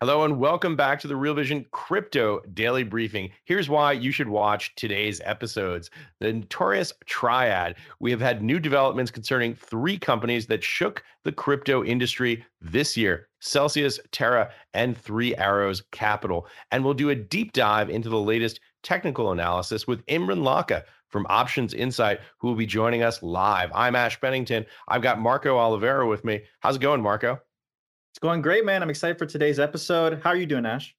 Hello and welcome back to the Real Vision Crypto Daily Briefing. Here's why you should watch today's episodes. The notorious triad. We have had new developments concerning three companies that shook the crypto industry this year Celsius, Terra, and Three Arrows Capital. And we'll do a deep dive into the latest technical analysis with Imran Lakha from Options Insight, who will be joining us live. I'm Ash Bennington. I've got Marco Olivero with me. How's it going, Marco? It's going great, man. I'm excited for today's episode. How are you doing, Ash?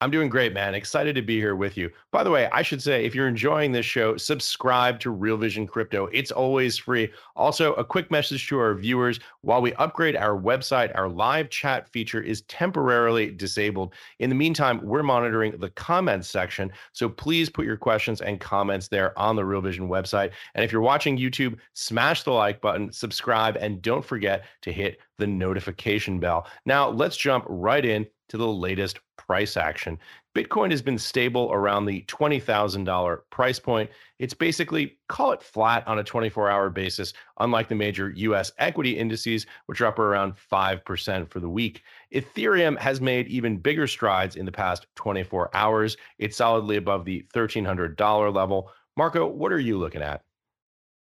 I'm doing great, man. Excited to be here with you. By the way, I should say, if you're enjoying this show, subscribe to Real Vision Crypto. It's always free. Also, a quick message to our viewers while we upgrade our website, our live chat feature is temporarily disabled. In the meantime, we're monitoring the comments section. So please put your questions and comments there on the Real Vision website. And if you're watching YouTube, smash the like button, subscribe, and don't forget to hit the notification bell. Now, let's jump right in to the latest price action. Bitcoin has been stable around the $20,000 price point. It's basically, call it flat on a 24 hour basis, unlike the major US equity indices, which are up around 5% for the week. Ethereum has made even bigger strides in the past 24 hours. It's solidly above the $1,300 level. Marco, what are you looking at?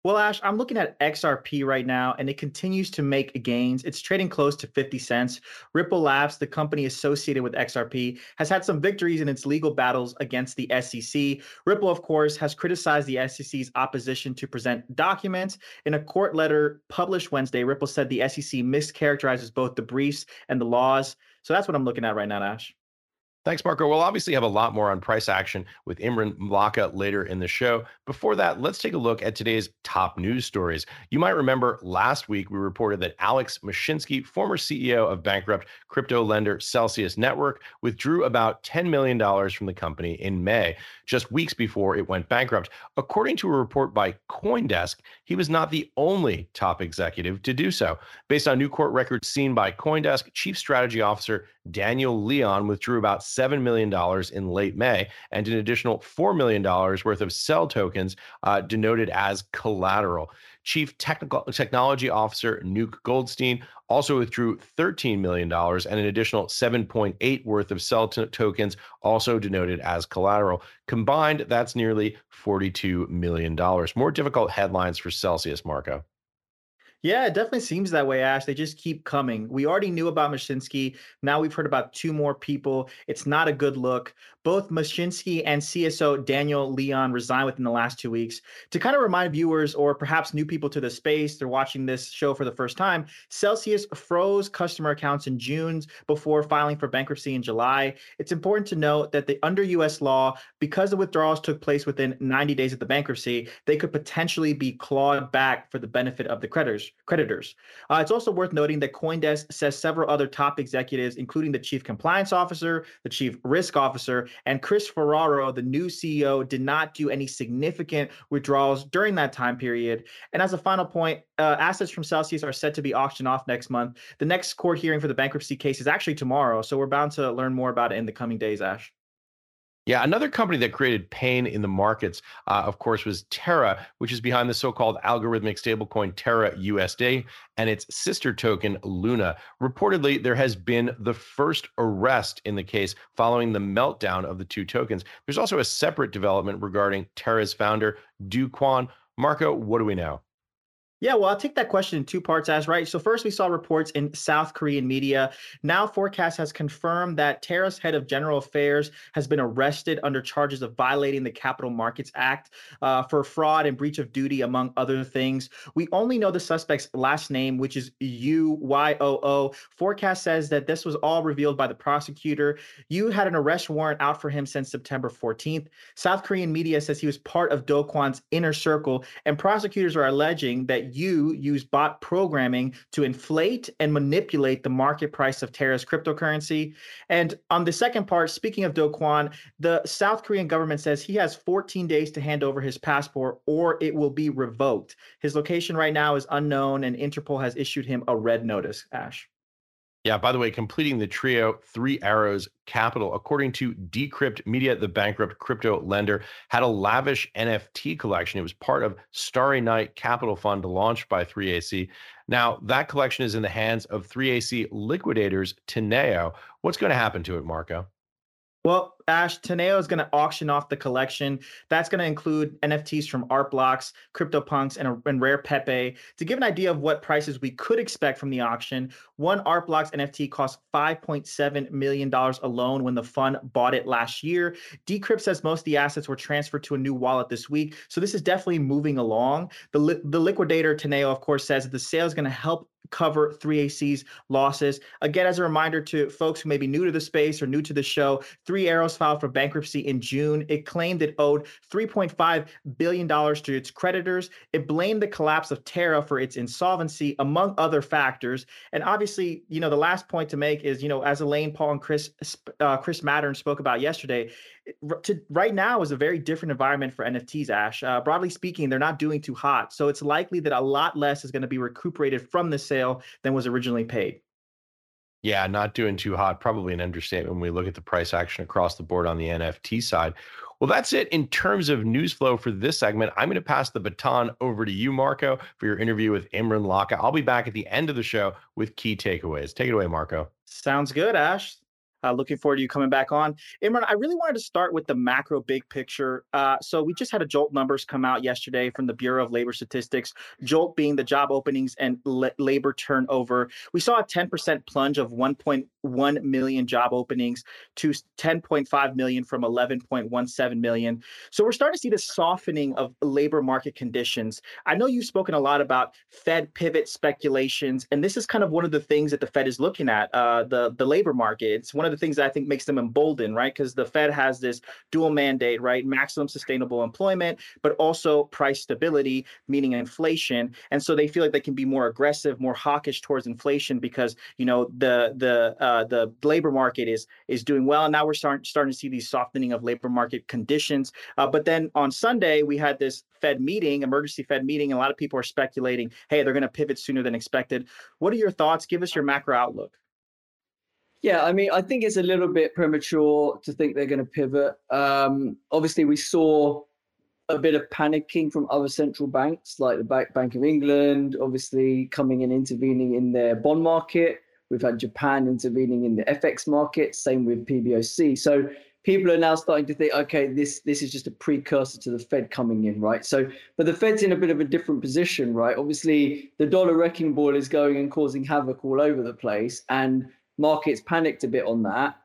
Well, Ash, I'm looking at XRP right now, and it continues to make gains. It's trading close to 50 cents. Ripple Labs, the company associated with XRP, has had some victories in its legal battles against the SEC. Ripple, of course, has criticized the SEC's opposition to present documents. In a court letter published Wednesday, Ripple said the SEC mischaracterizes both the briefs and the laws. So that's what I'm looking at right now, Ash. Thanks, Marco. We'll obviously have a lot more on price action with Imran Lakha later in the show. Before that, let's take a look at today's top news stories. You might remember last week we reported that Alex Mashinsky, former CEO of bankrupt crypto lender Celsius Network, withdrew about $10 million from the company in May, just weeks before it went bankrupt. According to a report by Coindesk, he was not the only top executive to do so. Based on new court records seen by Coindesk, Chief Strategy Officer Daniel Leon withdrew about $7 million in late May and an additional $4 million worth of CEL tokens uh, denoted as collateral. Chief Technical Technology Officer Nuke Goldstein also withdrew $13 million and an additional 7.8 worth of CEL t- tokens also denoted as collateral. Combined, that's nearly $42 million. More difficult headlines for Celsius, Marco. Yeah, it definitely seems that way, Ash. They just keep coming. We already knew about Mashinsky. Now we've heard about two more people. It's not a good look. Both Mashinsky and CSO Daniel Leon resigned within the last two weeks. To kind of remind viewers or perhaps new people to the space, they're watching this show for the first time, Celsius froze customer accounts in June before filing for bankruptcy in July. It's important to note that the under US law, because the withdrawals took place within 90 days of the bankruptcy, they could potentially be clawed back for the benefit of the creditors creditors. Uh, it's also worth noting that Coindesk says several other top executives, including the chief compliance officer, the chief risk officer, and Chris Ferraro, the new CEO, did not do any significant withdrawals during that time period. And as a final point, uh, assets from Celsius are set to be auctioned off next month. The next court hearing for the bankruptcy case is actually tomorrow, so we're bound to learn more about it in the coming days, Ash. Yeah, another company that created pain in the markets, uh, of course, was Terra, which is behind the so-called algorithmic stablecoin Terra USD and its sister token Luna. Reportedly, there has been the first arrest in the case following the meltdown of the two tokens. There's also a separate development regarding Terra's founder, Kwon. Marco, what do we know? Yeah, well, I'll take that question in two parts, Ash right. So first, we saw reports in South Korean media. Now, Forkast has confirmed that Terra's head of general affairs has been arrested under charges of violating the Capital Markets Act uh, for fraud and breach of duty, among other things. We only know the suspect's last name, which is U Y O O. Forkast says that this was all revealed by the prosecutor. You had an arrest warrant out for him since September 14th. South Korean media says he was part of Do Kwon's inner circle, and prosecutors are alleging that you use bot programming to inflate and manipulate the market price of Terra's cryptocurrency. And on the second part, speaking of Do Kwon, the South Korean government says he has 14 days to hand over his passport or it will be revoked. His location right now is unknown, and Interpol has issued him a red notice, Ash. Yeah, by the way, completing the trio, Three Arrows Capital, according to Decrypt Media, the bankrupt crypto lender, had a lavish NFT collection. It was part of Starry Night Capital Fund launched by 3AC. Now, that collection is in the hands of 3AC liquidators, Teneo. What's going to happen to it, Marco? Well, Ash, Teneo is going to auction off the collection. That's going to include NFTs from Art Blocks, CryptoPunks, and, and Rare Pepe. To give an idea of what prices we could expect from the auction, one Art Blocks NFT cost $5.7 million alone when the fund bought it last year. Decrypt says most of the assets were transferred to a new wallet this week. So this is definitely moving along. The, li- the liquidator, Teneo, of course, says that the sale is going to help cover 3AC's losses. Again, as a reminder to folks who may be new to the space or new to the show, Three Arrows filed for bankruptcy in June. It claimed it owed $3.5 billion to its creditors. It blamed the collapse of Terra for its insolvency, among other factors. And obviously, you know, the last point to make is, you know, as Elaine Paul and Chris uh, Chris Mattern spoke about yesterday, to, right now is a very different environment for NFTs, Ash. Uh, broadly speaking, they're not doing too hot. So it's likely that a lot less is going to be recuperated from the sale than was originally paid. Yeah, not doing too hot. Probably an understatement when we look at the price action across the board on the NFT side. Well, that's it in terms of news flow for this segment. I'm going to pass the baton over to you, Marco, for your interview with Imran Lakha. I'll be back at the end of the show with key takeaways. Take it away, Marco. Sounds good, Ash. Uh, looking forward to you coming back on. Imran, I really wanted to start with the macro big picture. Uh, so we just had a JOLT numbers come out yesterday from the Bureau of Labor Statistics, JOLT being the job openings and la- labor turnover. We saw a 10% plunge of 1.1 million job openings to 10.5 million from 11.17 million. So we're starting to see the softening of labor market conditions. I know you've spoken a lot about Fed pivot speculations, and this is kind of one of the things that the Fed is looking at, uh, the, the labor market. It's one of the the things that I think makes them emboldened, right? Because the Fed has this dual mandate, right? Maximum sustainable employment, but also price stability, meaning inflation. And so they feel like they can be more aggressive, more hawkish towards inflation because you know the the uh, the labor market is is doing well. And now we're starting starting to see these softening of labor market conditions. Uh, but then on Sunday we had this Fed meeting, emergency Fed meeting, and a lot of people are speculating, hey, they're going to pivot sooner than expected. What are your thoughts? Give us your macro outlook. Yeah, I mean, I think it's a little bit premature to think they're going to pivot. Um, obviously, we saw a bit of panicking from other central banks, like the Bank of England, obviously coming and intervening in their bond market. We've had Japan intervening in the FX market. Same with PBOC. So people are now starting to think, okay, this this is just a precursor to the Fed coming in, right? So, but the Fed's in a bit of a different position, right? Obviously, the dollar wrecking ball is going and causing havoc all over the place, and markets panicked a bit on that.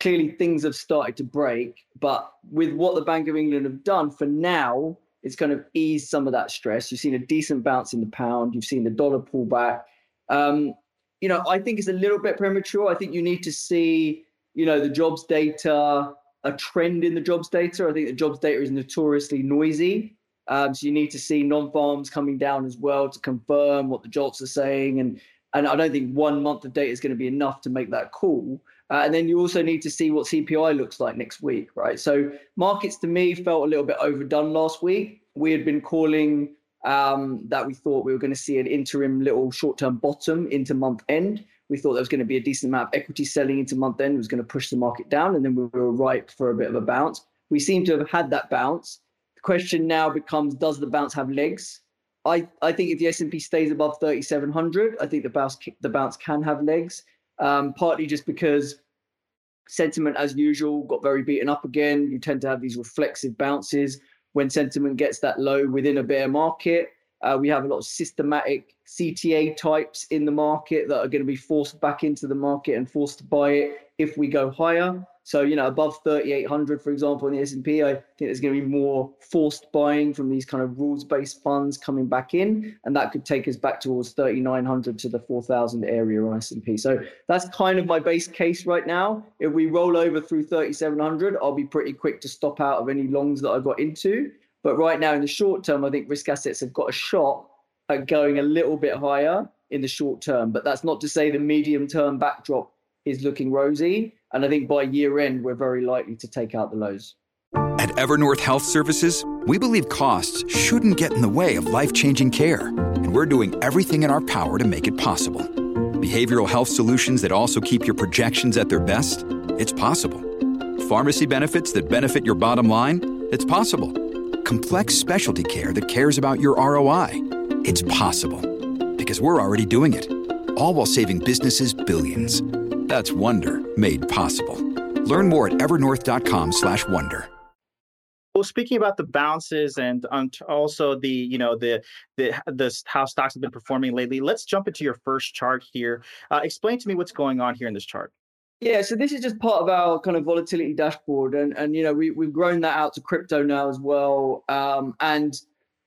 Clearly, things have started to break, but with what the Bank of England have done for now, it's kind of eased some of that stress. You've seen a decent bounce in the pound. You've seen the dollar pull back. Um, you know, I think it's a little bit premature. I think you need to see, you know, the jobs data, a trend in the jobs data. I think the jobs data is notoriously noisy. Um, so you need to see non-farms coming down as well to confirm what the jobs are saying and and I don't think one month of data is going to be enough to make that call. Uh, and then you also need to see what CPI looks like next week, right? So markets to me felt a little bit overdone last week. We had been calling um, that we thought we were going to see an interim little short-term bottom into month end. We thought there was going to be a decent amount of equity selling into month end, was going to push the market down, and then we were ripe for a bit of a bounce. We seem to have had that bounce. The question now becomes: Does the bounce have legs? I, I think if the S&P stays above 3,700, I think the bounce the bounce can have legs. Um, partly just because sentiment, as usual, got very beaten up again. You tend to have these reflexive bounces when sentiment gets that low within a bear market. Uh, we have a lot of systematic CTA types in the market that are going to be forced back into the market and forced to buy it if we go higher. So, you know, above 3,800, for example, in the S&P, I think there's going to be more forced buying from these kind of rules-based funds coming back in, and that could take us back towards 3,900 to the 4,000 area on S&P. So that's kind of my base case right now. If we roll over through 3,700, I'll be pretty quick to stop out of any longs that I got into. But right now, in the short term, I think risk assets have got a shot at going a little bit higher in the short term. But that's not to say the medium-term backdrop is looking rosy. And I think by year end, we're very likely to take out the lows. At Evernorth Health Services, we believe costs shouldn't get in the way of life changing care. And we're doing everything in our power to make it possible. Behavioral health solutions that also keep your projections at their best? It's possible. Pharmacy benefits that benefit your bottom line? It's possible. Complex specialty care that cares about your ROI? It's possible. Because we're already doing it. All while saving businesses billions. That's Wonder made possible. Learn more at evernorth.com/wonder. Well, speaking about the bounces and um, also the you know the the the how stocks have been performing lately, let's jump into your first chart here. Uh, explain to me what's going on here in this chart. Yeah, so this is just part of our kind of volatility dashboard, and and you know we we've grown that out to crypto now as well. Um, and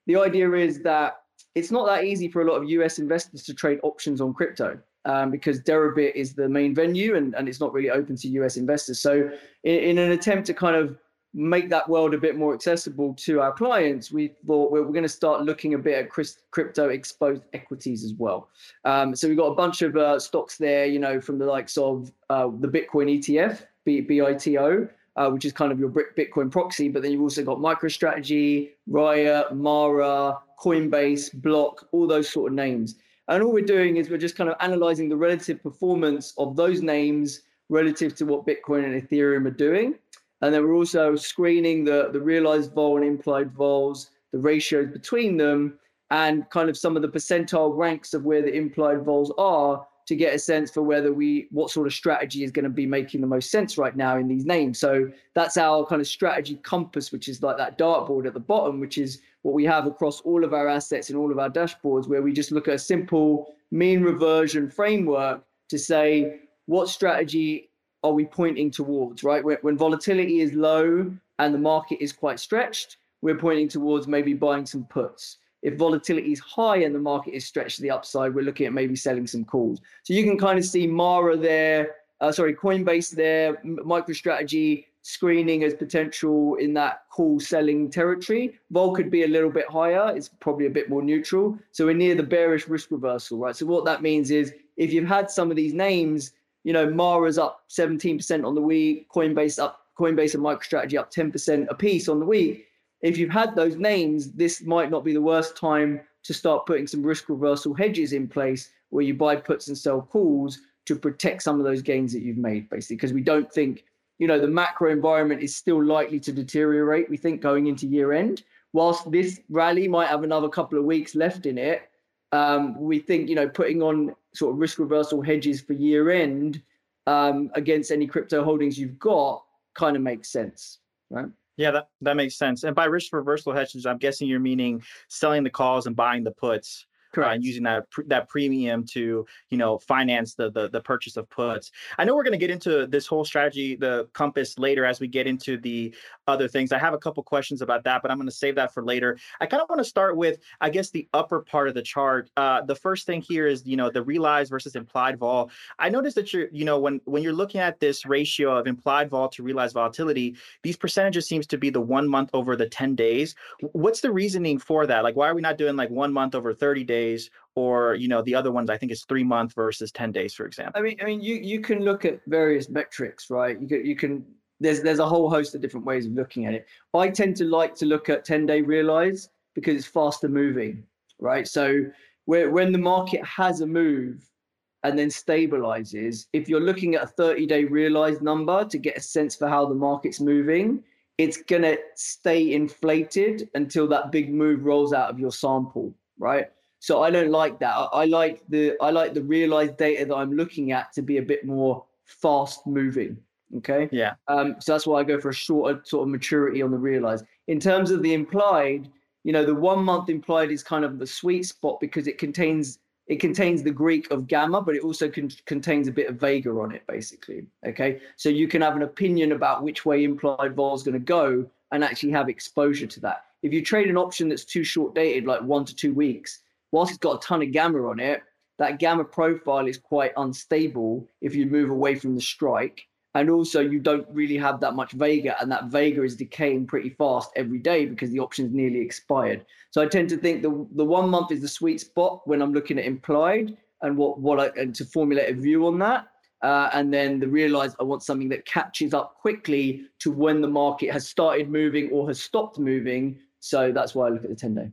the idea is that it's not that easy for a lot of US investors to trade options on crypto um, because Deribit is the main venue and, and it's not really open to US investors. So, in, in, an attempt to kind of make that world a bit more accessible to our clients, we thought we're, going to start looking a bit at crypto exposed equities as well. Um, so, we've got a bunch of uh, stocks there, you know, from the likes of uh, the Bitcoin ETF, B- BITO. Uh, which is kind of your Bitcoin proxy, but then you've also got MicroStrategy, Riot, Mara, Coinbase, Block, all those sort of names. And all we're doing is we're just kind of analyzing the relative performance of those names relative to what Bitcoin and Ethereum are doing. And then we're also screening the, the realized vol and implied vols, the ratios between them, and kind of some of the percentile ranks of where the implied vols are to get a sense for whether we what sort of strategy is going to be making the most sense right now in these names. So that's our kind of strategy compass, which is like that dartboard at the bottom, which is what we have across all of our assets and all of our dashboards, where we just look at a simple mean reversion framework to say what strategy are we pointing towards, right? When, when volatility is low and the market is quite stretched, we're pointing towards maybe buying some puts if volatility is high and the market is stretched to the upside, we're looking at maybe selling some calls. So you can kind of see Mara there, uh, sorry, Coinbase there, MicroStrategy screening as potential in that call selling territory. Vol could be a little bit higher. It's probably a bit more neutral. So we're near the bearish risk reversal, right? So what that means is if you've had some of these names, you know, Mara's up 17% on the week, Coinbase up, Coinbase and MicroStrategy up 10% a piece on the week if you've had those names, this might not be the worst time to start putting some risk reversal hedges in place where you buy puts and sell calls to protect some of those gains that you've made, basically, because we don't think, you know, the macro environment is still likely to deteriorate. We think going into year end, whilst this rally might have another couple of weeks left in it, um, we think, you know, putting on sort of risk reversal hedges for year end um, against any crypto holdings you've got kind of makes sense, right? Yeah, that, that makes sense. And by risk reversal hedges, I'm guessing you're meaning selling the calls and buying the puts Correct. Uh, using that that premium to you know finance the, the the purchase of puts. I know we're going to get into this whole strategy, the compass later as we get into the other things. I have a couple questions about that, but I'm going to save that for later. I kind of want to start with, I guess, the upper part of the chart. Uh, the first thing here is you know the realized versus implied vol. I noticed that you're you know when when you're looking at this ratio of implied vol to realized volatility, these percentages seems to be the one month over the 10 days. What's the reasoning for that? Like, why are we not doing like one month over 30 days? Days or you know the other ones i think is three month versus 10 days for example. i mean i mean you you can look at various metrics right? You can you can there's there's a whole host of different ways of looking at it. I tend to like to look at 10 day realize because it's faster moving right? So where when the market has a move and then stabilizes if you're looking at a 30 day realized number to get a sense for how the market's moving it's going to stay inflated until that big move rolls out of your sample right so I don't like that. I, like the I like the realized data that I'm looking at to be a bit more fast moving. Okay. Yeah. Um, so that's why I go for a shorter sort of maturity on the realized. In terms of the implied, you know, the one month implied is kind of the sweet spot because it contains it contains the Greek of gamma, but it also con- contains a bit of vega on it, basically. Okay, so you can have an opinion about which way implied vol is going to go and actually have exposure to that. If you trade an option that's too short dated, like one to two weeks, whilst it's got a ton of gamma on it, that gamma profile is quite unstable if you move away from the strike. And also you don't really have that much vega and that vega is decaying pretty fast every day because the option is nearly expired. So i tend to think the the one month is the sweet spot when i'm looking at implied and what what i and to formulate a view on that. Uh, and then the realize i want something that catches up quickly to when the market has started moving or has stopped moving. So that's why i look at the 10 day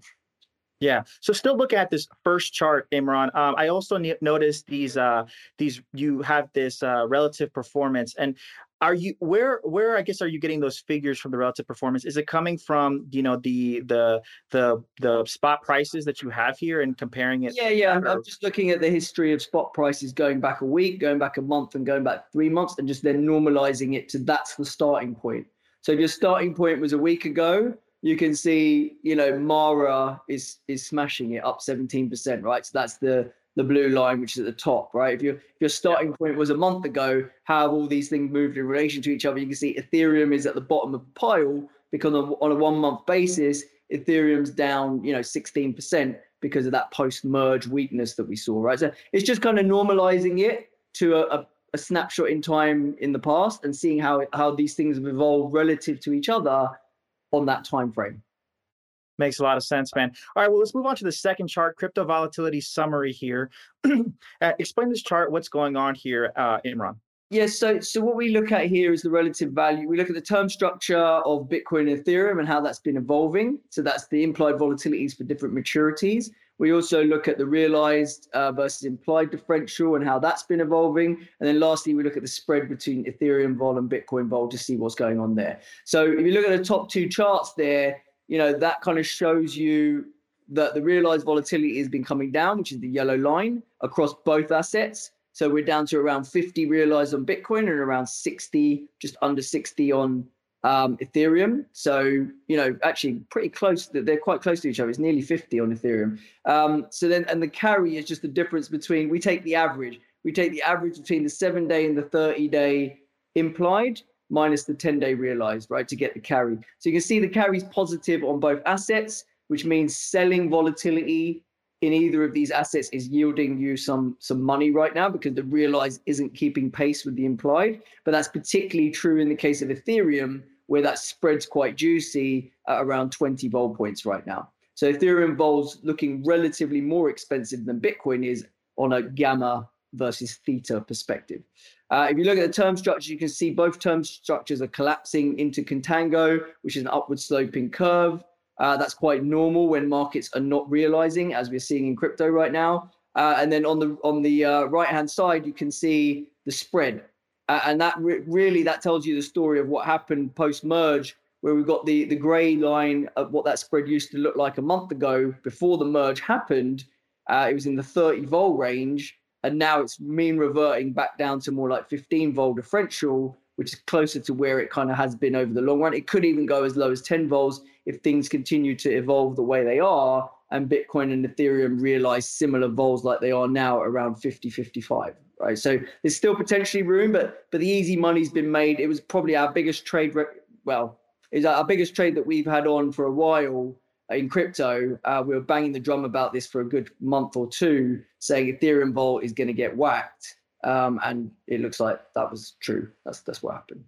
yeah. So still look at this first chart, Imran. Um, I also ne- noticed these uh, these you have this uh, relative performance, and are you where where I guess are you getting those figures from the relative performance? Is it coming from you know the the the the spot prices that you have here and comparing it? Yeah, yeah. I'm, I'm just looking at the history of spot prices going back a week, going back a month, and going back three months, and just then normalizing it to that's the starting point. So if your starting point was a week ago, you can see, you know, Mara is is smashing it up 17%, right? So that's the the blue line, which is at the top, right? If your if your starting point was a month ago, how have all these things moved in relation to each other? You can see Ethereum is at the bottom of the pile because on a, on a one month basis, Ethereum's down, you know, 16% because of that post merge weakness that we saw, right? So it's just kind of normalizing it to a, a, a snapshot in time in the past and seeing how how these things have evolved relative to each other on that time frame. Makes a lot of sense, man. All right, well, let's move on to the second chart, crypto volatility summary here. uh, explain this chart, what's going on here, uh, Imran. Yes, so so what we look at here is the relative value. We look at the term structure of Bitcoin and Ethereum and how that's been evolving. So that's the implied volatilities for different maturities. We also look at the realized uh, versus implied differential and how that's been evolving. And then lastly, we look at the spread between Ethereum vol and Bitcoin vol to see what's going on there. So if you look at the top two charts there, you know, that kind of shows you that the realized volatility has been coming down, which is the yellow line across both assets. So we're down to around 50 realized on Bitcoin and around 60, just under 60 on um, Ethereum. So, you know, actually pretty close. They're quite close to each other. It's nearly 50 on Ethereum. Um, so then, and the carry is just the difference between, we take the average. We take the average between the seven day and the 30 day implied minus the 10 day realized, right, to get the carry. So you can see the carry is positive on both assets, which means selling volatility in either of these assets is yielding you some some money right now because the realized isn't keeping pace with the implied. But that's particularly true in the case of ethereum where that spread's quite juicy at around 20 vol points right now. So ethereum vol's looking relatively more expensive than bitcoin is on a gamma versus theta perspective. Uh, if you look at the term structure, you can see both term structures are collapsing into contango, which is an upward sloping curve. Uh, that's quite normal when markets are not realizing, as we're seeing in crypto right now. Uh, and then on the on the uh, right hand side, you can see the spread, uh, and that re- really that tells you the story of what happened post merge, where we've got the the grey line of what that spread used to look like a month ago before the merge happened. Uh, it was in the 30 vol range, and now it's mean reverting back down to more like 15 vol differential, which is closer to where it kind of has been over the long run. It could even go as low as 10 volts if things continue to evolve the way they are and Bitcoin and Ethereum realize similar vols like they are now around 50, 55. Right. So there's still potentially room, but but the easy money's been made. It was probably our biggest trade. Re- well, is our biggest trade that we've had on for a while in crypto. Uh, we were banging the drum about this for a good month or two, saying Ethereum vol is going to get whacked. Um, and it looks like that was true. That's that's what happened.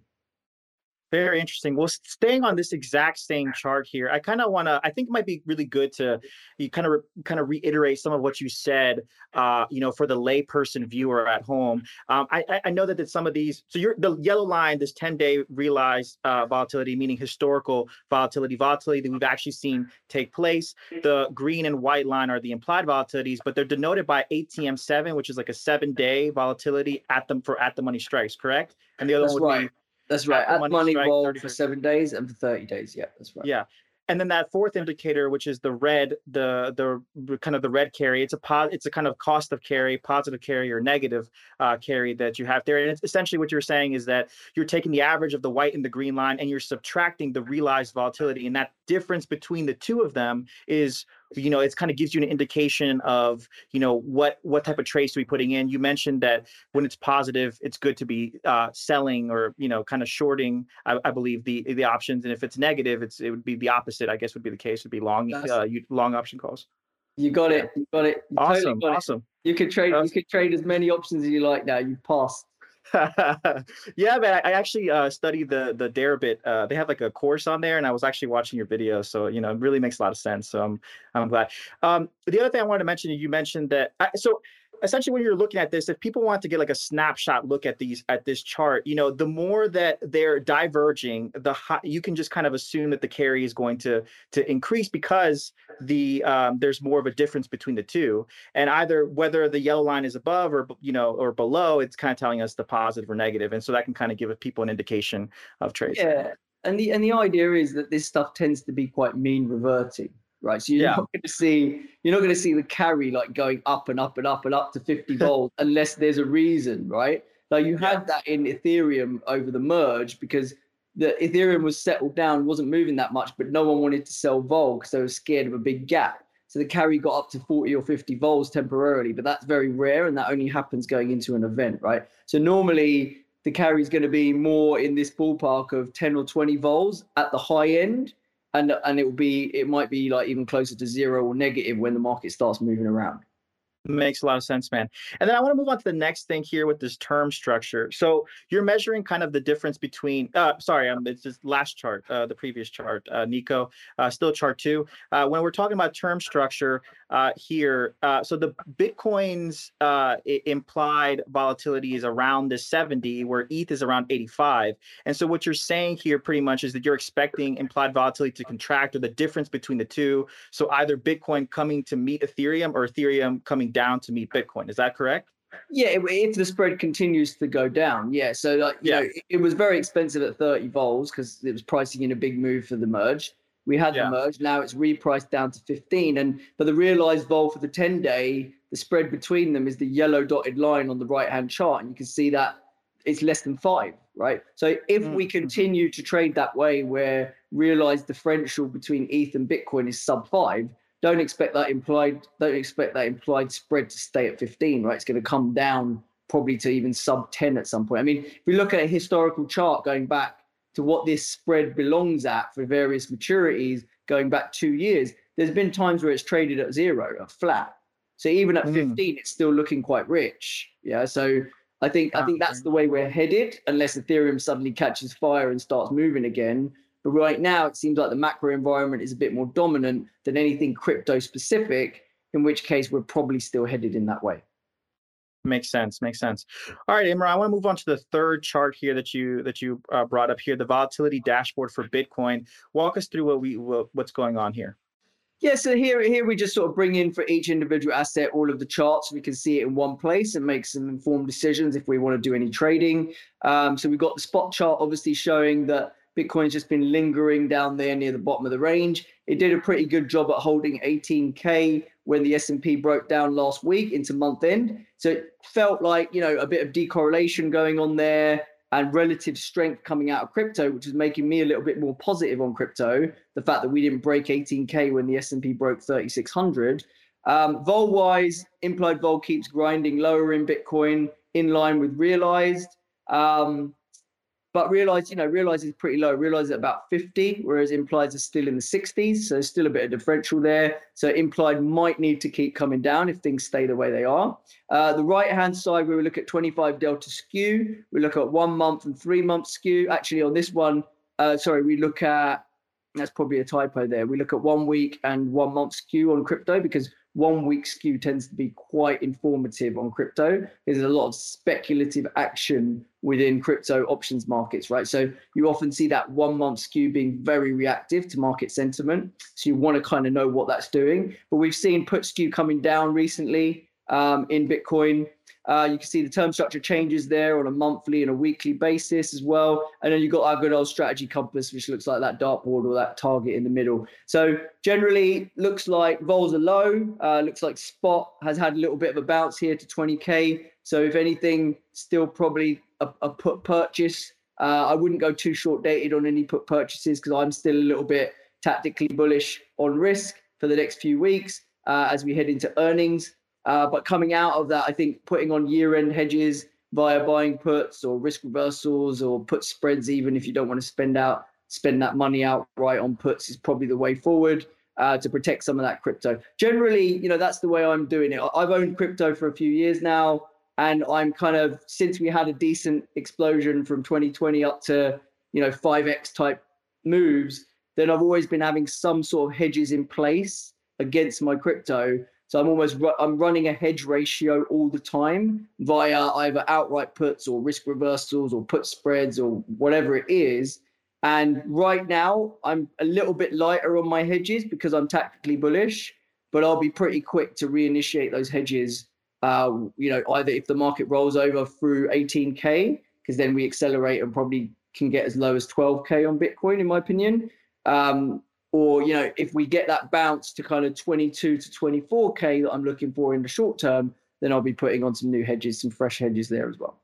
Very interesting. Well, staying on this exact same chart here, I kind of want to. I think it might be really good to you kind of re, kind of reiterate some of what you said. Uh, you know, for the layperson viewer at home, um, I, I know that that some of these. So you're the yellow line, this 10 day realized uh, volatility, meaning historical volatility, volatility that we've actually seen take place. The green and white line are the implied volatilities, but they're denoted by ATM7, which is like a seven day volatility at them for at the money strikes, correct? And the other That's one would right. be that's right. At money, money roll for seven days and for 30 days. Yeah, that's right. Yeah. and then that fourth indicator, which is the red, the the kind of the red carry, it's a po- it's a kind of cost of carry, positive carry or negative uh, carry that you have there. And it's essentially what you're saying is that you're taking the average of the white and the green line, and you're subtracting the realized volatility, and that difference between the two of them is you know it's kind of gives you an indication of you know what what type of trades to be putting in. You mentioned that when it's positive it's good to be uh, selling or you know kind of shorting I, I, believe the the options. And if it's negative it's it would be the opposite i guess would be the case. Would be long uh, you, long option calls. You got it. You got it. You awesome. totally got awesome. It. you could trade you could trade as many options as you like now. You passed yeah, man. I, actually uh, studied the the Deribit. Uh, they have like a course on there, and I was actually watching your video. So you know, it really makes a lot of sense. So I'm I'm glad. Um, the other thing I wanted to mention, you mentioned that. I, so essentially when you're looking at this if people want to get like a snapshot look at these at this chart you know the more that they're diverging the high, you can just kind of assume that the carry is going to to increase because the um, there's more of a difference between the two. And either whether the yellow line is above or you know or below it's kind of telling us the positive or negative. And so that can kind of give people an indication of trades yeah. And the and the idea is that this stuff tends to be quite mean reverting right? So you're yeah. not going to see you're not going to see the carry like going up and up and up and up to 50 volts unless there's a reason, right? Like you had that in Ethereum over the merge because the Ethereum was settled down, wasn't moving that much, but no one wanted to sell vol because they were scared of a big gap. So the carry got up to 40 or 50 vols temporarily, but that's very rare and that only happens going into an event, right? So normally the carry is going to be more in this ballpark of 10 or 20 vols at the high end and and it will be it might be like even closer to zero or negative when the market starts moving around. Makes a lot of sense, man. And then I want to move on to the next thing here with this term structure. So you're measuring kind of the difference between, uh, sorry, um, it's just last chart, uh, the previous chart, uh, Nico, uh, still chart two. Uh, when we're talking about term structure uh, here, so the Bitcoin's implied volatility is around the 70, where ETH is around 85. And so what you're saying here pretty much is that you're expecting implied volatility to contract or the difference between the two. So either Bitcoin coming to meet Ethereum or Ethereum coming down to meet Bitcoin. Is that correct? Yeah, if the spread continues to go down, yeah. So like, you yeah. know, it was very expensive at 30 vols because it was pricing in a big move for the merge. We had yeah. the merge. Now it's repriced down to 15. And for the realized vol for the 10 day, the spread between them is the yellow dotted line on the right hand chart. And you can see that it's less than five, right? So if mm-hmm. we continue to trade that way, where realized differential between ETH and Bitcoin is sub five, don't expect that implied don't expect that implied spread to stay at 15 right? It's going to come down probably to even sub 10 at some point. I mean if we look at a historical chart going back to what this spread belongs at for various maturities going back two years there's been times where it's traded at zero or flat. So even at mm. 15 it's still looking quite rich yeah? So i think i think that's the way we're headed unless ethereum suddenly catches fire and starts moving again but right now, it seems like the macro environment is a bit more dominant than anything crypto specific, in which case we're probably still headed in that way. Makes sense. Makes sense. All right, Imran, I want to move on to the third chart here that you that you uh, brought up here, the volatility dashboard for Bitcoin. Walk us through what we what, what's going on here. Yeah, so here here we just sort of bring in for each individual asset all of the charts. We can see it in one place and make some informed decisions if we want to do any trading. Um, so we've got the spot chart obviously showing that Bitcoin's just been lingering down there near the bottom of the range. It did a pretty good job at holding 18k when the S&P broke down last week into month end. So it felt like, you know, a bit of decorrelation going on there and relative strength coming out of crypto, which is making me a little bit more positive on crypto. The fact that we didn't break 18k when the S&P broke 3600. Um, vol wise, implied vol keeps grinding lower in Bitcoin in line with realized. Um, but realize, you know, realize is pretty low. Realize at about 50, whereas implies are still in the 60s. So still a bit of differential there. So implied might need to keep coming down if things stay the way they are. Uh, the right hand side, we look at 25 delta skew, we look at one month and three month skew. Actually, on this one, uh, sorry, we look at that's probably a typo there. We look at one week and one month skew on crypto because one week skew tends to be quite informative on crypto. There's a lot of speculative action within crypto options markets, right? So you often see that one month skew being very reactive to market sentiment. So you want to kind of know what that's doing. But we've seen put skew coming down recently. Um, in Bitcoin. Uh, you can see the term structure changes there on a monthly and a weekly basis as well. And then you've got our good old strategy compass, which looks like that dartboard or that target in the middle. So generally looks like vols are low. Uh, looks like spot has had a little bit of a bounce here to 20K. So if anything, still probably a, a put purchase. Uh, I wouldn't go too short dated on any put purchases because I'm still a little bit tactically bullish on risk for the next few weeks uh, as we head into earnings. Uh, but coming out of that, I think putting on year-end hedges via buying puts or risk reversals or put spreads, even if you don't want to spend out spend that money outright on puts, is probably the way forward uh, to protect some of that crypto. Generally, you know, that's the way I'm doing it. I've owned crypto for a few years now, and I'm kind of since we had a decent explosion from 2020 up to you know 5x type moves, then I've always been having some sort of hedges in place against my crypto so I'm almost I'm running a hedge ratio all the time via either outright puts or risk reversals or put spreads or whatever it is. And right now I'm a little bit lighter on my hedges because I'm tactically bullish, but I'll be pretty quick to reinitiate those hedges. Uh, you know, either if the market rolls over through 18k, because then we accelerate and probably can get as low as 12k on Bitcoin, in my opinion. Um, or you know if we get that bounce to kind of 22 to 24k that i'm looking for in the short term then i'll be putting on some new hedges some fresh hedges there as well.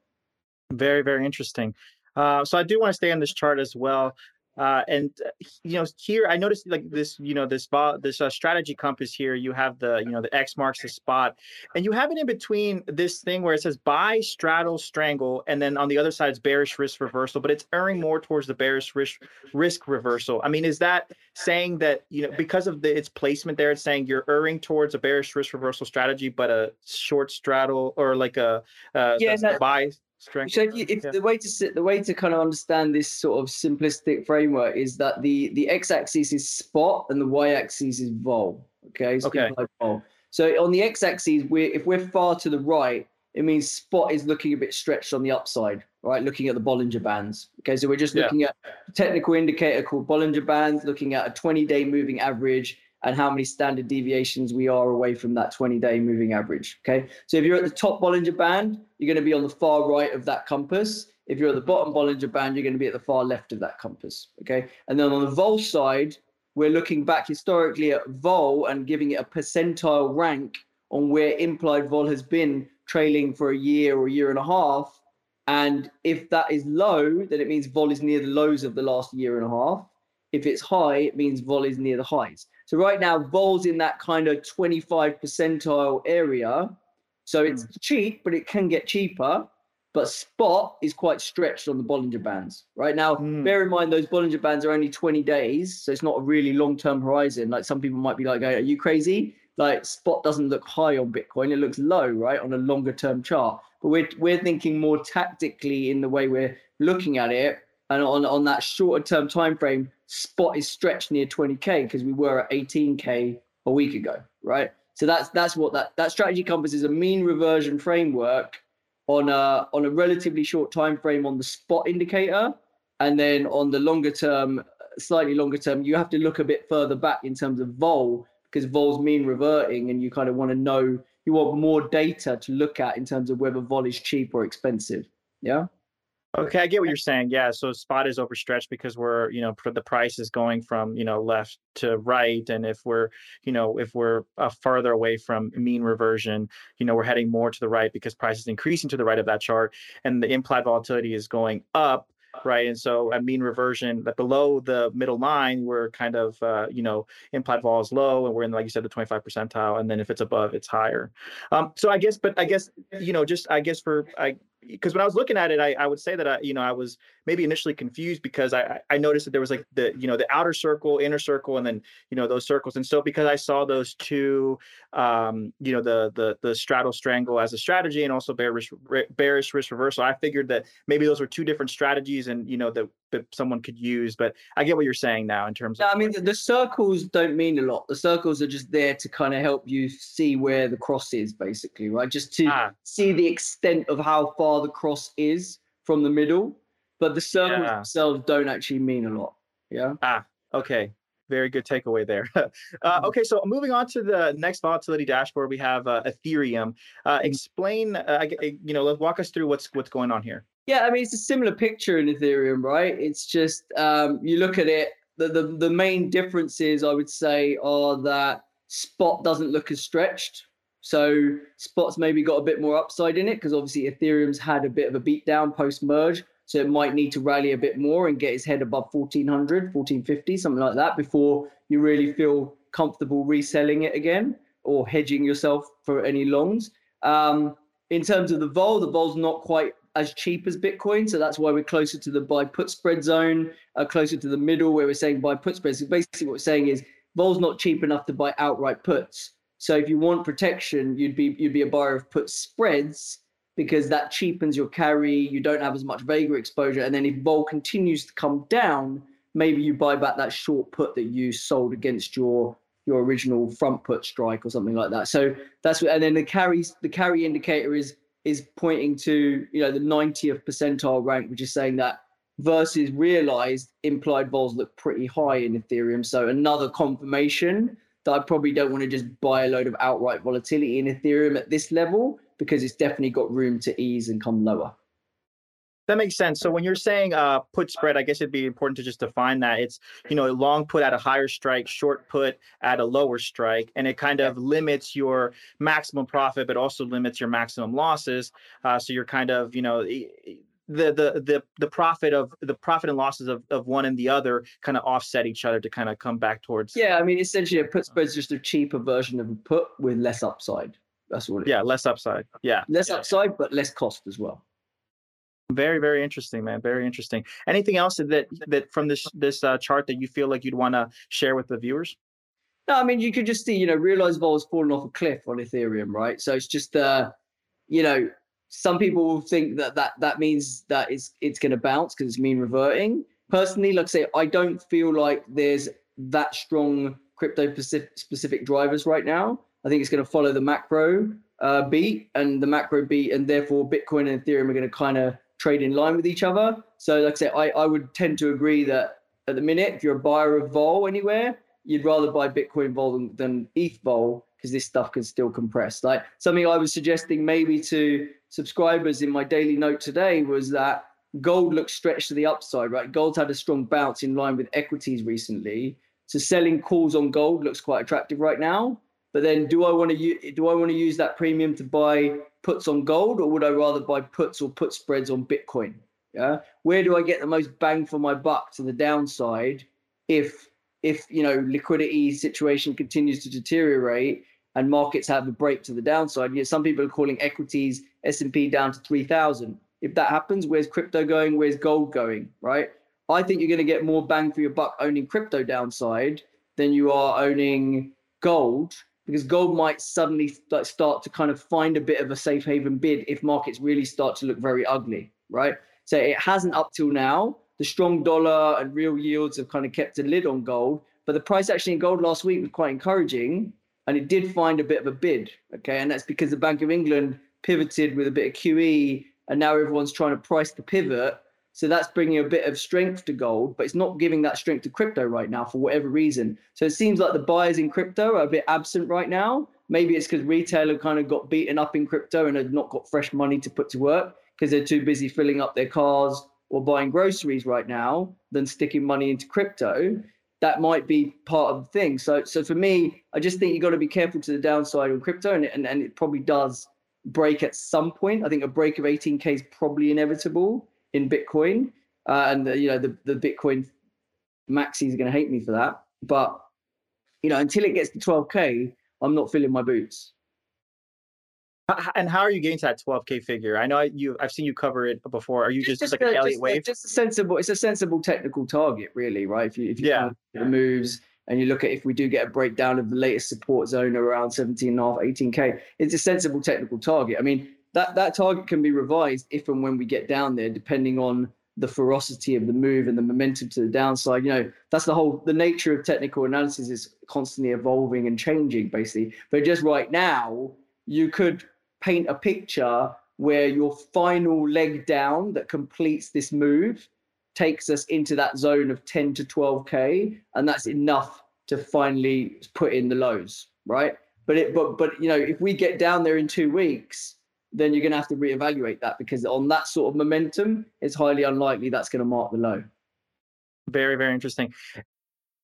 Very very interesting. Uh, so i do want to stay on this chart as well uh, and uh, you know, here I noticed like this, you know, this this uh, strategy compass here. You have the, you know, the X marks the spot, and you have it in between this thing where it says buy, straddle, strangle, and then on the other side it's bearish risk reversal, but it's erring more towards the bearish risk risk reversal. I mean, is that saying that you know because of the its placement there, it's saying you're erring towards a bearish risk reversal strategy, but a short straddle or like a uh, yeah, no, buy Strength. So if, you, if yeah. the way to sit, the way to kind of understand this sort of simplistic framework is that the the x-axis is spot and the y-axis is vol. Okay. So okay. vol. So on the x-axis, we if we're far to the right, it means spot is looking a bit stretched on the upside, right? Looking at the Bollinger Bands. Okay, so we're just looking yeah. at a technical indicator called Bollinger Bands, looking at a 20-day moving average and how many standard deviations we are away from that 20-day moving average. Okay, so if you're at the top Bollinger Band, you're going to be on the far right of that compass. If you're at the bottom Bollinger Band, you're going to be at the far left of that compass. Okay, and then on the vol side, we're looking back historically at vol and giving it a percentile rank on where implied vol has been trailing for a year or a year and a half. And if that is low, then it means vol is near the lows of the last year and a half. If it's high, it means vol is near the highs. So right now, vol's in that kind of 25 percentile area. So it's mm. cheap, but it can get cheaper. But spot is quite stretched on the Bollinger Bands. Right now, mm. bear in mind those Bollinger Bands are only 20 days. So it's not a really long-term horizon. Like some people might be like, are you crazy? Like spot doesn't look high on Bitcoin. It looks low, right, on a longer term chart. But we're we're thinking more tactically in the way we're looking at it. And on, on that shorter term time frame, spot is stretched near 20k because we were at 18k a week ago, right? So that's that's what that that strategy compass is a mean reversion framework on a on a relatively short time frame on the spot indicator, and then on the longer term, slightly longer term, you have to look a bit further back in terms of vol because vol's mean reverting, and you kind of want to know you want more data to look at in terms of whether vol is cheap or expensive. Yeah. Okay, I get what you're saying. Yeah, so spot is overstretched because we're, you know, the price is going from, you know, left to right, and if we're, you know, if we're uh, farther away from mean reversion, you know, we're heading more to the right because price is increasing to the right of that chart, and the implied volatility is going up right? And so at mean reversion, that below the middle line, we're kind of, uh, you know, implied vol is low, and we're in, like you said, the 25 percentile, and then if it's above, it's higher. Um, so I guess, but I guess, you know, just I guess for I because when I was looking at it, I, I would say that I, you know, I was maybe initially confused because I, I noticed that there was like the, you know, the outer circle, inner circle, and then, you know, those circles. And so because I saw those two, um, you know, the, the, the straddle strangle as a strategy and also bearish, bearish risk reversal, I figured that maybe those were two different strategies and, you know, that, that someone could use, but I get what you're saying now in terms of. I mean, the, the circles don't mean a lot. The circles are just there to kind of help you see where the cross is basically, right? Just to ah. see the extent of how far the cross is from the middle but the circles yeah. themselves don't actually mean a lot. Yeah. Ah, okay. very good takeaway there. uh, mm-hmm. okay, so moving on to the next volatility dashboard, we have uh, Ethereum. Uh, mm-hmm. explain, uh, you know, let's walk us through what's what's going on here. Yeah, I mean it's a similar picture in Ethereum, right? It's just um, you look at it. The, the the main differences I would say are that spot doesn't look as stretched. So spot's maybe got a bit more upside in it because obviously Ethereum's had a bit of a beatdown post merge. So it might need to rally a bit more and get its head above 1400, 1450, something like that before you really feel comfortable reselling it again or hedging yourself for any longs. Um, in terms of the vol, the vol's not quite as cheap as Bitcoin. So that's why we're closer to the buy put spread zone, uh, closer to the middle where we're saying buy put spreads. So basically, what we're saying is vol's not cheap enough to buy outright puts. So if you want protection, you'd be you'd be a buyer of put spreads because that cheapens your carry. You don't have as much Vega exposure. And then if vol continues to come down, maybe you buy back that short put that you sold against your your original front put strike or something like that. So that's what, and then the carry the carry indicator is is pointing to you know the 90th percentile rank, which is saying that versus realized implied vols look pretty high in Ethereum. So another confirmation that I probably don't want to just buy a load of outright volatility in Ethereum at this level because it's definitely got room to ease and come lower. That makes sense. So when you're saying uh, put spread, I guess it'd be important to just define that. It's you know a long put at a higher strike, short put at a lower strike, and it kind of limits your maximum profit, but also limits your maximum losses. Uh, so you're kind of you know the the the the profit of the profit and losses of, of one and the other kind of offset each other to kind of come back towards. Yeah, I mean essentially a put spread is just a cheaper version of a put with less upside. That's what. yeah, is. less upside. Yeah, less yeah. upside, but less cost as well. Very, very interesting, man. Very interesting. Anything else that that from this this uh, chart that you feel like you'd want to share with the viewers? No, I mean you could just see, you know, realize vol's falling off a cliff on Ethereum, right? So it's just, uh, you know, some people will think that that that means that it's it's going to bounce because it's mean reverting. Personally, like I say, I don't feel like there's that strong crypto specific drivers right now. I think it's going to follow the macro uh, beat and the macro beat, and therefore Bitcoin and Ethereum are going to kind of trade in line with each other. So, like I said, I, I would tend to agree that at the minute, if you're a buyer of vol anywhere, you'd rather buy Bitcoin vol than, than ETH vol because this stuff can still compress. Like something I was suggesting maybe to subscribers in my daily note today was that gold looks stretched to the upside, right? Gold's had a strong bounce in line with equities recently. So selling calls on gold looks quite attractive right now. But then, do I want to do I want to use that premium to buy puts on gold, or would I rather buy puts or put spreads on Bitcoin? Yeah, where do I get the most bang for my buck to the downside if if you know liquidity situation continues to deteriorate and markets have a break to the downside? You know, some people are calling equities S and P down to three thousand. If that happens, where's crypto going? Where's gold going? Right? I think you're going to get more bang for your buck owning crypto downside than you are owning gold because gold might suddenly start to kind of find a bit of a safe haven bid if markets really start to look very ugly, right? So it hasn't up till now. The strong dollar and real yields have kind of kept a lid on gold, but the price actually in gold last week was quite encouraging, and it did find a bit of a bid. Okay, and that's because the Bank of England pivoted with a bit of QE, and now everyone's trying to price the pivot so that's bringing a bit of strength to gold, but it's not giving that strength to crypto right now for whatever reason. So it seems like the buyers in crypto are a bit absent right now. Maybe it's because retail have kind of got beaten up in crypto and have not got fresh money to put to work because they're too busy filling up their cars or buying groceries right now than sticking money into crypto. That might be part of the thing. So, so for me, I just think you've got to be careful to the downside on crypto, and, and, and it probably does break at some point. I think a break of 18k is probably inevitable in Bitcoin. Uh, and the, you know the the Bitcoin maxis are going to hate me for that. But you know, until it gets to 12k, I'm not filling my boots. And how are you getting to that 12k figure? I know you. I've seen you cover it before. Are you just, just, like a, an Elliott just, wave? Just a sensible. It's a sensible technical target, really, right? If you if you yeah. the moves and you look at if we do get a breakdown of the latest support zone around 17 and a half, 18k, it's a sensible technical target. I mean, that that target can be revised if and when we get down there, depending on the ferocity of the move and the momentum to the downside. You know, that's the whole the nature of technical analysis is constantly evolving and changing, basically. But just right now, you could paint a picture where your final leg down that completes this move takes us into that zone of 10 to 12k and that's enough to finally put in the lows right but it but but you know if we get down there in two weeks then you're going to have to reevaluate that because on that sort of momentum it's highly unlikely that's going to mark the low. Very very interesting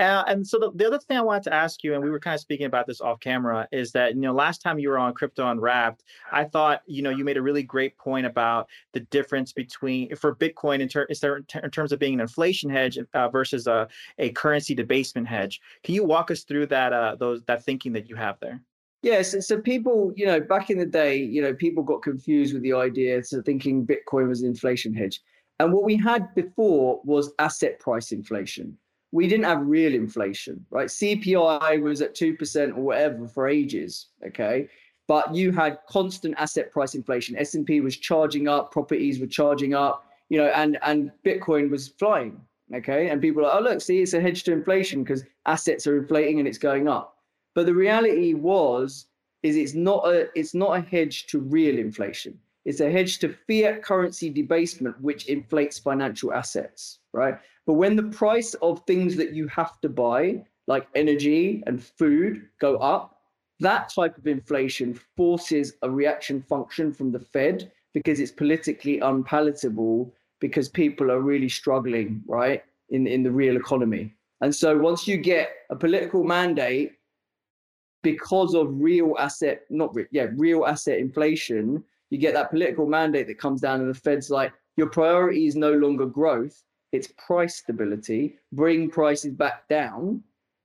Uh, and so the, the other thing I wanted to ask you, and we were kind of speaking about this off camera, is that you know last time you were on Crypto Unwrapped, I thought you know you made a really great point about the difference between for Bitcoin in, ter- in terms of being an inflation hedge uh, versus a, a currency debasement hedge. Can you walk us through that uh, those that thinking that you have there? Yes, yeah, so, so, people, you know, back in the day, you know, people got confused with the idea, so thinking Bitcoin was an inflation hedge. And what we had before was asset price inflation we didn't have real inflation, right? CPI was at 2% or whatever for ages, okay? But you had constant asset price inflation. S&P was charging up, properties were charging up, you know, and and Bitcoin was flying, okay? And people are like, oh, look, see, it's a hedge to inflation because assets are inflating and it's going up. But the reality was is it's not a it's not a hedge to real inflation. It's a hedge to fiat currency debasement, which inflates financial assets, right? But when the price of things that you have to buy, like energy and food, go up, that type of inflation forces a reaction function from the Fed because it's politically unpalatable because people are really struggling, right, in, in the real economy. And so once you get a political mandate because of real asset, not re- yeah, real asset inflation, you get that political mandate that comes down and the Fed's like, your priority is no longer growth it's price stability, bring prices back down.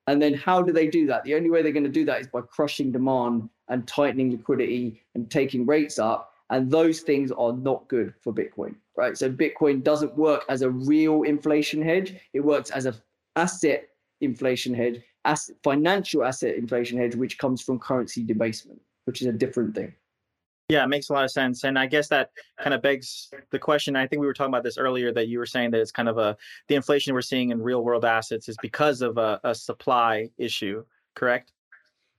And then how do they do that? The only way they're going to do that is by crushing demand and tightening liquidity and taking rates up. And those things are not good for Bitcoin, right? So Bitcoin doesn't work as a real inflation hedge. It works as a asset inflation hedge, financial asset inflation hedge, which comes from currency debasement, which is a different thing. Yeah, it makes a lot of sense. And I guess that kind of begs the question. I think we were talking about this earlier that you were saying that it's kind of a the inflation we're seeing in real world assets is because of a, a supply issue, correct?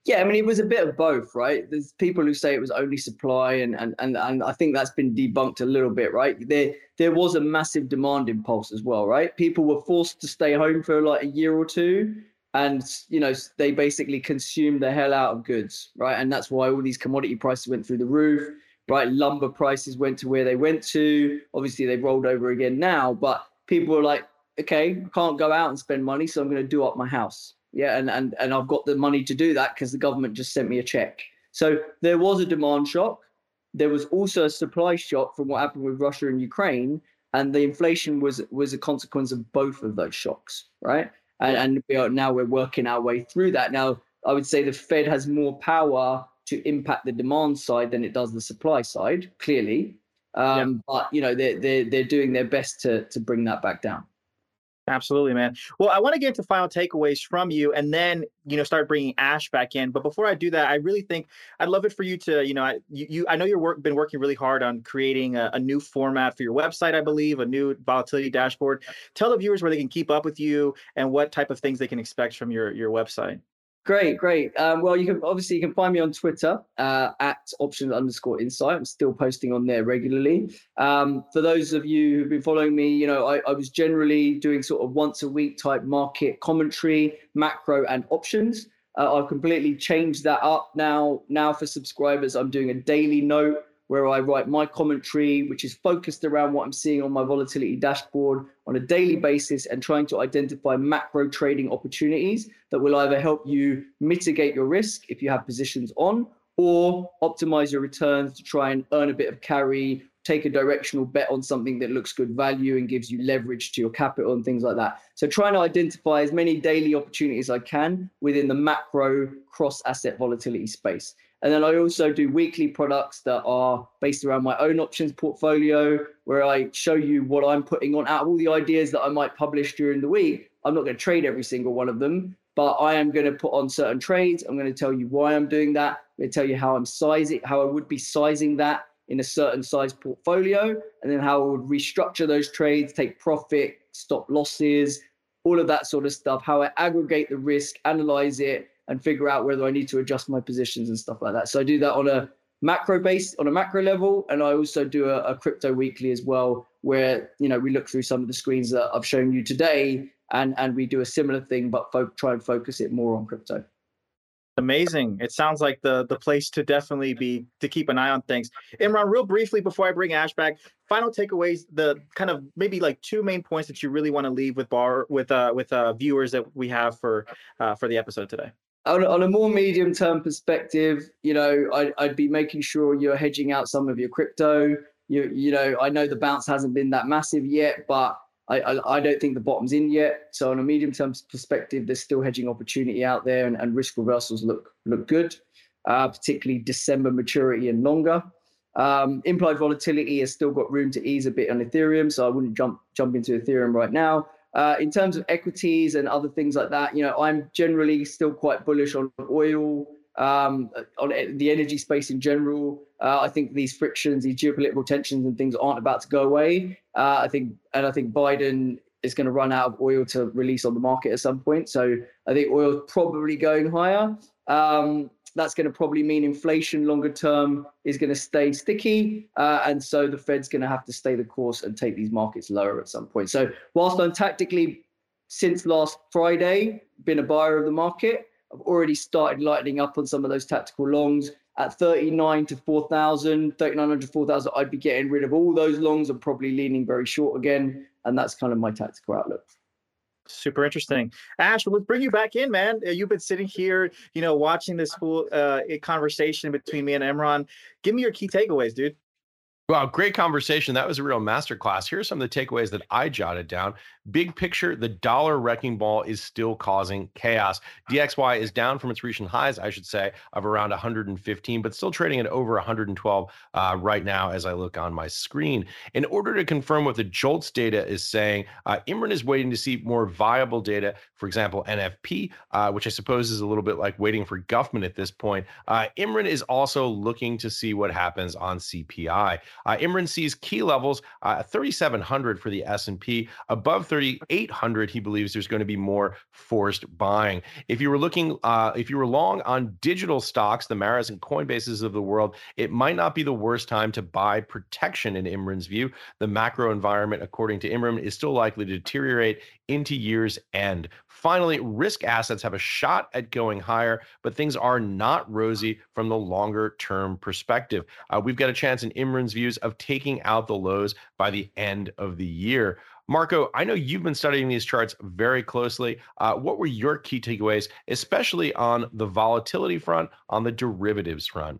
Yeah, I mean it was a bit of both, right? There's people who say it was only supply and and and, and I think that's been debunked a little bit, right? There there was a massive demand impulse as well, right? People were forced to stay home for like a year or two and you know they basically consumed the hell out of goods right? And that's why all these commodity prices went through the roof right? Lumber prices went to where they went to. Obviously they've rolled over again now but people were like okay i can't go out and spend money so i'm going to do up my house. Yeah and and, and i've got the money to do that because the government just sent me a check. So there was a demand shock. There was also a supply shock from what happened with russia and ukraine and the inflation was was a consequence of both of those shocks right and, and we are now we're working our way through that. Now, I would say the Fed has more power to impact the demand side than it does the supply side, clearly. Um, But you know they're they're they're doing their best to to bring that back down. Absolutely, man. Well, I want to get into final takeaways from you, and then you know start bringing Ash back in. But before I do that, I really think I'd love it for you to, you know, I, you, you I know you've work, been working really hard on creating a, a, new format for your website. I believe a new volatility dashboard. Tell the viewers where they can keep up with you and what type of things they can expect from your your website. Great, great. Um, well, you can obviously you can find me on Twitter uh, at options underscore insight. I'm still posting on there regularly. Um, for those of you who've been following me, you know I, I, was generally doing sort of once a week type market commentary, macro and options. Uh, I've completely changed that up now. Now for subscribers, I'm doing a daily note where I write my commentary, which is focused around what I'm seeing on my volatility dashboard on a daily basis and trying to identify macro trading opportunities that will either help you mitigate your risk if you have positions on or optimize your returns to try and earn a bit of carry, take a directional bet on something that looks good value and gives you leverage to your capital and things like that. So trying to identify as many daily opportunities I can within the macro cross asset volatility space. And then I also do weekly products that are based around my own options portfolio, where I show you what I'm putting on out of all the ideas that I might publish during the week. I'm not going to trade every single one of them, but I am going to put on certain trades. I'm going to tell you why I'm doing that. I'm going to tell you how I'm sizing, how I would be sizing that in a certain size portfolio, and then how I would restructure those trades, take profit, stop losses, all of that sort of stuff, how I aggregate the risk, analyze it, and figure out whether I need to adjust my positions and stuff like that. So I do that on a macro base, on a macro level, and I also do a, a crypto weekly as well, where you know we look through some of the screens that I've shown you today, and and we do a similar thing, but fo- try and focus it more on crypto. Amazing. It sounds like the the place to definitely be to keep an eye on things. Imran, real briefly before I bring Ash back, final takeaways, the kind of maybe like two main points that you really want to leave with bar with uh with uh viewers that we have for uh for the episode today on, on a more medium term perspective, you know, I, I'd be making sure you're hedging out some of your crypto. You, you know, I know the bounce hasn't been that massive yet, but I, I, I don't think the bottom's in yet. So on a medium term perspective, there's still hedging opportunity out there, and, and risk reversals look look good, uh, particularly December maturity and longer. Um, implied volatility has still got room to ease a bit on Ethereum, so I wouldn't jump jump into Ethereum right now. Uh, in terms of equities and other things like that, you know, I'm generally still quite bullish on oil, um, on the energy space in general. Uh, I think these frictions, these geopolitical tensions and things aren't about to go away. Uh, I think, and I think Biden is going to run out of oil to release on the market at some point. So I think oil is probably going higher. Um, that's going to probably mean inflation longer term is going to stay sticky. Uh, and so the Fed's going to have to stay the course and take these markets lower at some point. So, whilst I'm tactically, since last Friday, been a buyer of the market, I've already started lightening up on some of those tactical longs. At 39 to 4,000, 3,900, 4,000, I'd be getting rid of all those longs and probably leaning very short again. And that's kind of my tactical outlook. Super interesting. Ash, let's bring you back in, man. Uh, you've been sitting here, you know, watching this whole uh, conversation between me and Imran. Give me your key takeaways, dude. Well, great conversation. That was a real masterclass. Here are some of the takeaways that I jotted down. Big picture, the dollar wrecking ball is still causing chaos. DXY is down from its recent highs, I should say, of around 115, but still trading at over 112 uh, right now as I look on my screen. In order to confirm what the JOLTS data is saying, uh, Imran is waiting to see more viable data, for example, NFP, uh, which I suppose is a little bit like waiting for Guffman at this point. Uh, Imran is also looking to see what happens on CPI. Uh, Imran sees key levels uh, 3,700 for the S&P, above 3,800. He believes there's going to be more forced buying. If you were looking, uh, if you were long on digital stocks, the Maras and Coinbases of the world, it might not be the worst time to buy protection in Imran's view. The macro environment, according to Imran, is still likely to deteriorate into year's end. Finally, risk assets have a shot at going higher, but things are not rosy from the longer term perspective. Uh, we've got a chance in Imran's views of taking out the lows by the end of the year. Marco, I know you've been studying these charts very closely. Uh, what were your key takeaways, especially on the volatility front, on the derivatives front?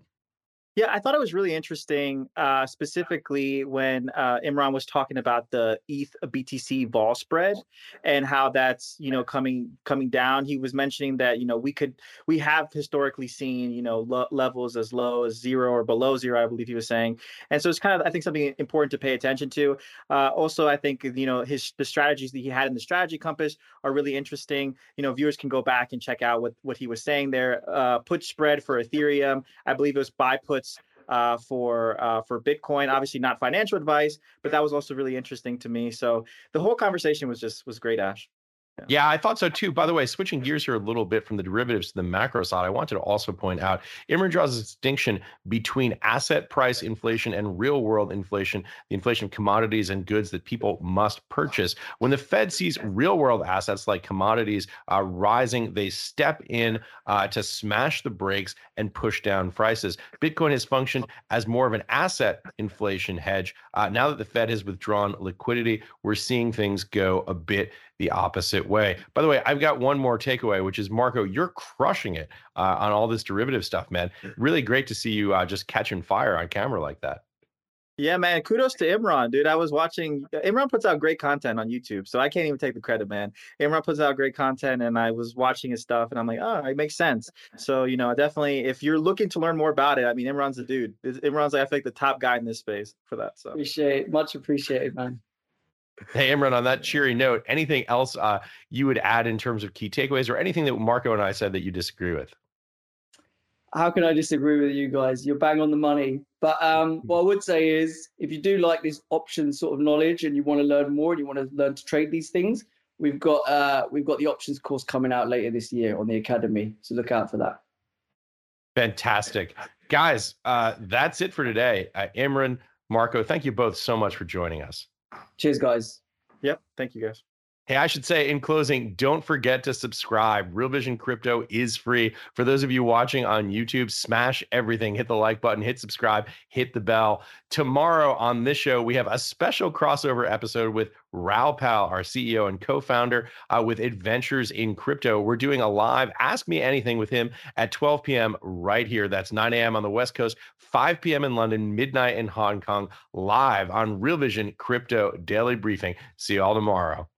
Yeah, I thought it was really interesting, uh, specifically when uh, Imran was talking about the ETH BTC vol spread and how that's you know coming coming down. He was mentioning that you know we could we have historically seen you know lo- levels as low as zero or below zero, I believe he was saying, and so it's kind of I think something important to pay attention to. Uh, also, I think you know his the strategies that he had in the strategy compass are really interesting. You know, viewers can go back and check out what what he was saying there. Uh, put spread for Ethereum, I believe it was buy puts uh, for uh, for Bitcoin. Obviously, not financial advice, but that was also really interesting to me. So the whole conversation was just was great, Ash. Yeah. I thought so too. By the way, switching gears here a little bit from the derivatives to the macro side, I wanted to also point out Imran draws a distinction between asset price inflation and real world inflation, the inflation of commodities and goods that people must purchase. When the Fed sees real world assets like commodities uh, rising, they step in uh, to smash the brakes and push down prices. Bitcoin has functioned as more of an asset inflation hedge. Uh, now that the Fed has withdrawn liquidity, we're seeing things go a bit the opposite way. By the way, I've got one more takeaway, which is Marco, you're crushing it uh, on all this derivative stuff, man. Really great to see you uh, just catching fire on camera like that. Yeah, man. Kudos to Imran, dude. I was watching. Imran puts out great content on YouTube, so I can't even take the credit, man. Imran puts out great content, and I was watching his stuff, and I'm like, oh, it makes sense. So you know, definitely, if you're looking to learn more about it, I mean, Imran's the dude. Imran's like I think the top guy in this space for that. So appreciate, much appreciated, man. Hey, Imran, on that cheery note, anything else uh, you would add in terms of key takeaways or anything that Marco and I said that you disagree with? how can I disagree with you guys? You're bang on the money. But um, what I would say is, if you do like this option sort of knowledge and you want to learn more and you want to learn to trade these things, we've got uh, we've got the options course coming out later this year on the academy. So look out for that. Fantastic, guys. Uh, that's it for today. Uh, Imran, Marco, thank you both so much for joining us. Cheers, guys. Yep. Thank you, guys. Hey, I should say in closing, don't forget to subscribe. Real Vision Crypto is free. For those of you watching on YouTube, smash everything, hit the like button, hit subscribe, hit the bell. Tomorrow on this show, we have a special crossover episode with Raoul Pal, our CEO and co founder, uh, with Adventures in Crypto. We're doing a live Ask Me Anything with him at 12 p.m. right here. That's 9 a.m. on the West Coast, 5 p.m. in London, midnight in Hong Kong, live on Real Vision Crypto Daily Briefing. See you all tomorrow.